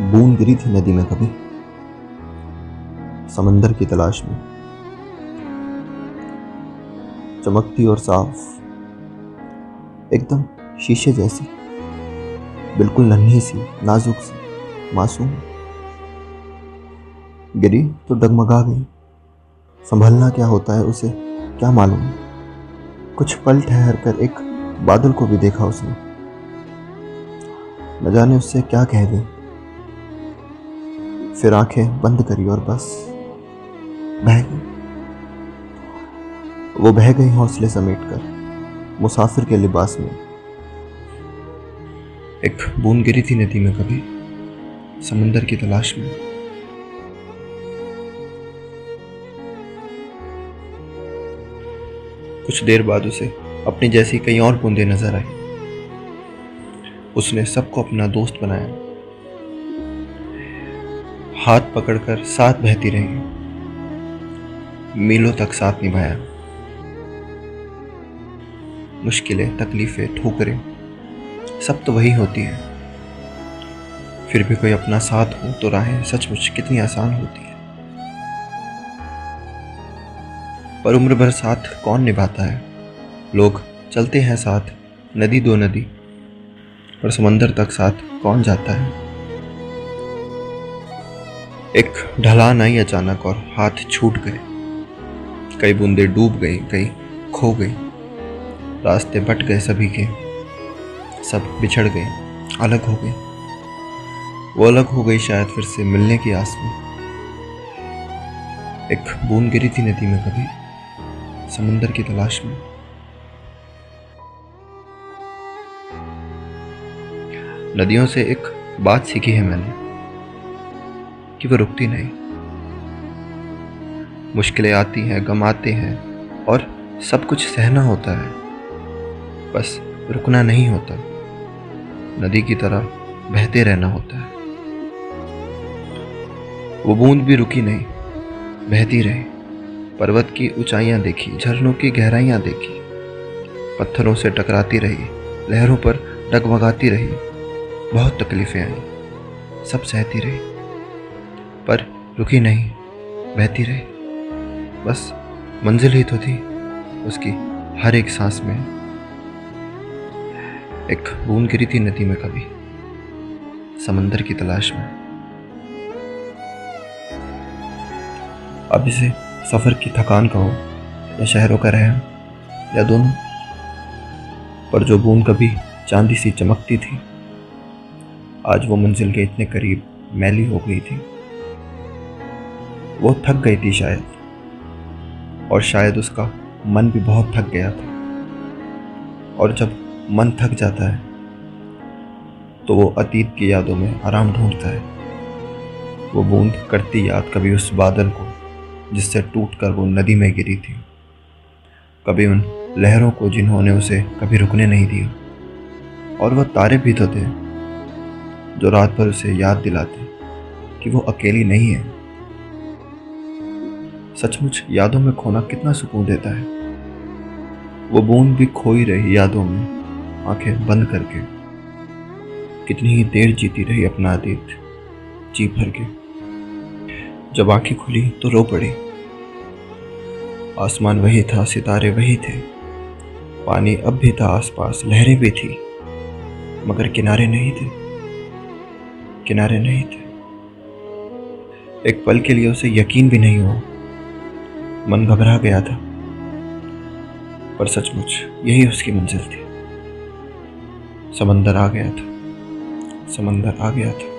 बूंद गिरी थी नदी में कभी। समंदर की तलाश में। चमकती और साफ़। एकदम शीशे जैसी। बिल्कुल नन्ही सी, नाजुक सी, मासूम। गिरी तो डगमगा गई। संभलना क्या होता है उसे क्या मालूम। कुछ पल ठहर कर एक बादल को भी देखा उसने। न जाने उससे क्या कह गई फिर आँखें बंद करी और बस बह गई। वो बह गई हौसले समेट कर मुसाफिर के लिबास में। एक बूंद गिरी थी नदी में कभी, समंदर की तलाश में। कुछ देर बाद उसे अपनी जैसी कई और बूंदें नज़र आई। उसने सबको अपना दोस्त बनाया। हाथ पकड़कर साथ बहती रही। मीलों तक साथ निभाया। मुश्किलें, तकलीफें, ठोकरें, सब तो वही होती हैं। फिर भी कोई अपना साथ हो तो राहें सचमुच कितनी आसान होती है। पर उम्र भर साथ कौन निभाता है? लोग चलते हैं साथ, नदी दो नदी, पर समंदर तक साथ कौन जाता है? एक ढलान आई अचानक और हाथ छूट गए। कई बूंदे डूब गई कई खो गई रास्ते बट गए सभी के। सब बिछड़ गए, अलग हो गए। वो अलग हो गई शायद फिर से मिलने की आस में। एक बूंद गिरी थी नदी में कभी, समुंदर की तलाश में। नदियों से एक बात सीखी है मैंने। कि वो रुकती नहीं। मुश्किलें आती हैं, गम आते हैं और सब कुछ सहना होता है। बस रुकना नहीं होता। नदी की तरह बहते रहना होता है। वो बूंद भी रुकी नहीं, बहती रही। पर्वत की ऊंचाइयाँ देखी, झरनों की गहराइयाँ देखी। पत्थरों से टकराती रही, लहरों पर डगमगाती रही। बहुत तकलीफें आई, सब सहती रही। पर रुकी नहीं, बहती रही। बस मंजिल ही तो थी उसकी, हर एक सांस में। एक बूंद गिरी थी नदी में कभी, समंदर की तलाश में। अब इसे सफ़र की थकान कहो, या शहरों का रहम, या दोनों। पर जो बूंद कभी चांदी सी चमकती थी, आज वो मंजिल के इतने करीब मैली हो गई थी। वो थक गई थी शायद। और शायद उसका मन भी बहुत थक गया था। और जब मन थक जाता है तो वो अतीत की यादों में आराम ढूंढता है। वो बूंद करती याद कभी उस बादल को, जिससे टूट कर वो नदी में गिरी थी। कभी उन लहरों को जिन्होंने उसे कभी रुकने नहीं दिया। और वह तारे भी तो थे, जो रात भर उसे याद दिलाते कि वो अकेली नहीं है। सचमुच यादों में खोना कितना सुकून देता है। वो बूंद भी खोई रही यादों में, आँखें बंद करके। कितनी ही देर जीती रही अपना अतीत, जी भर के। जब आँखें खुली तो रो पड़ी। आसमान वही था, सितारे वही थे। पानी अब भी था, आसपास लहरें भी थी। मगर किनारे नहीं थे। किनारे नहीं थे। एक पल के लिए उसे यकीन भी नहीं हुआ। मन घबरा गया था। पर सचमुच, यही उसकी मंजिल थी। समंदर आ गया था। समंदर आ गया था।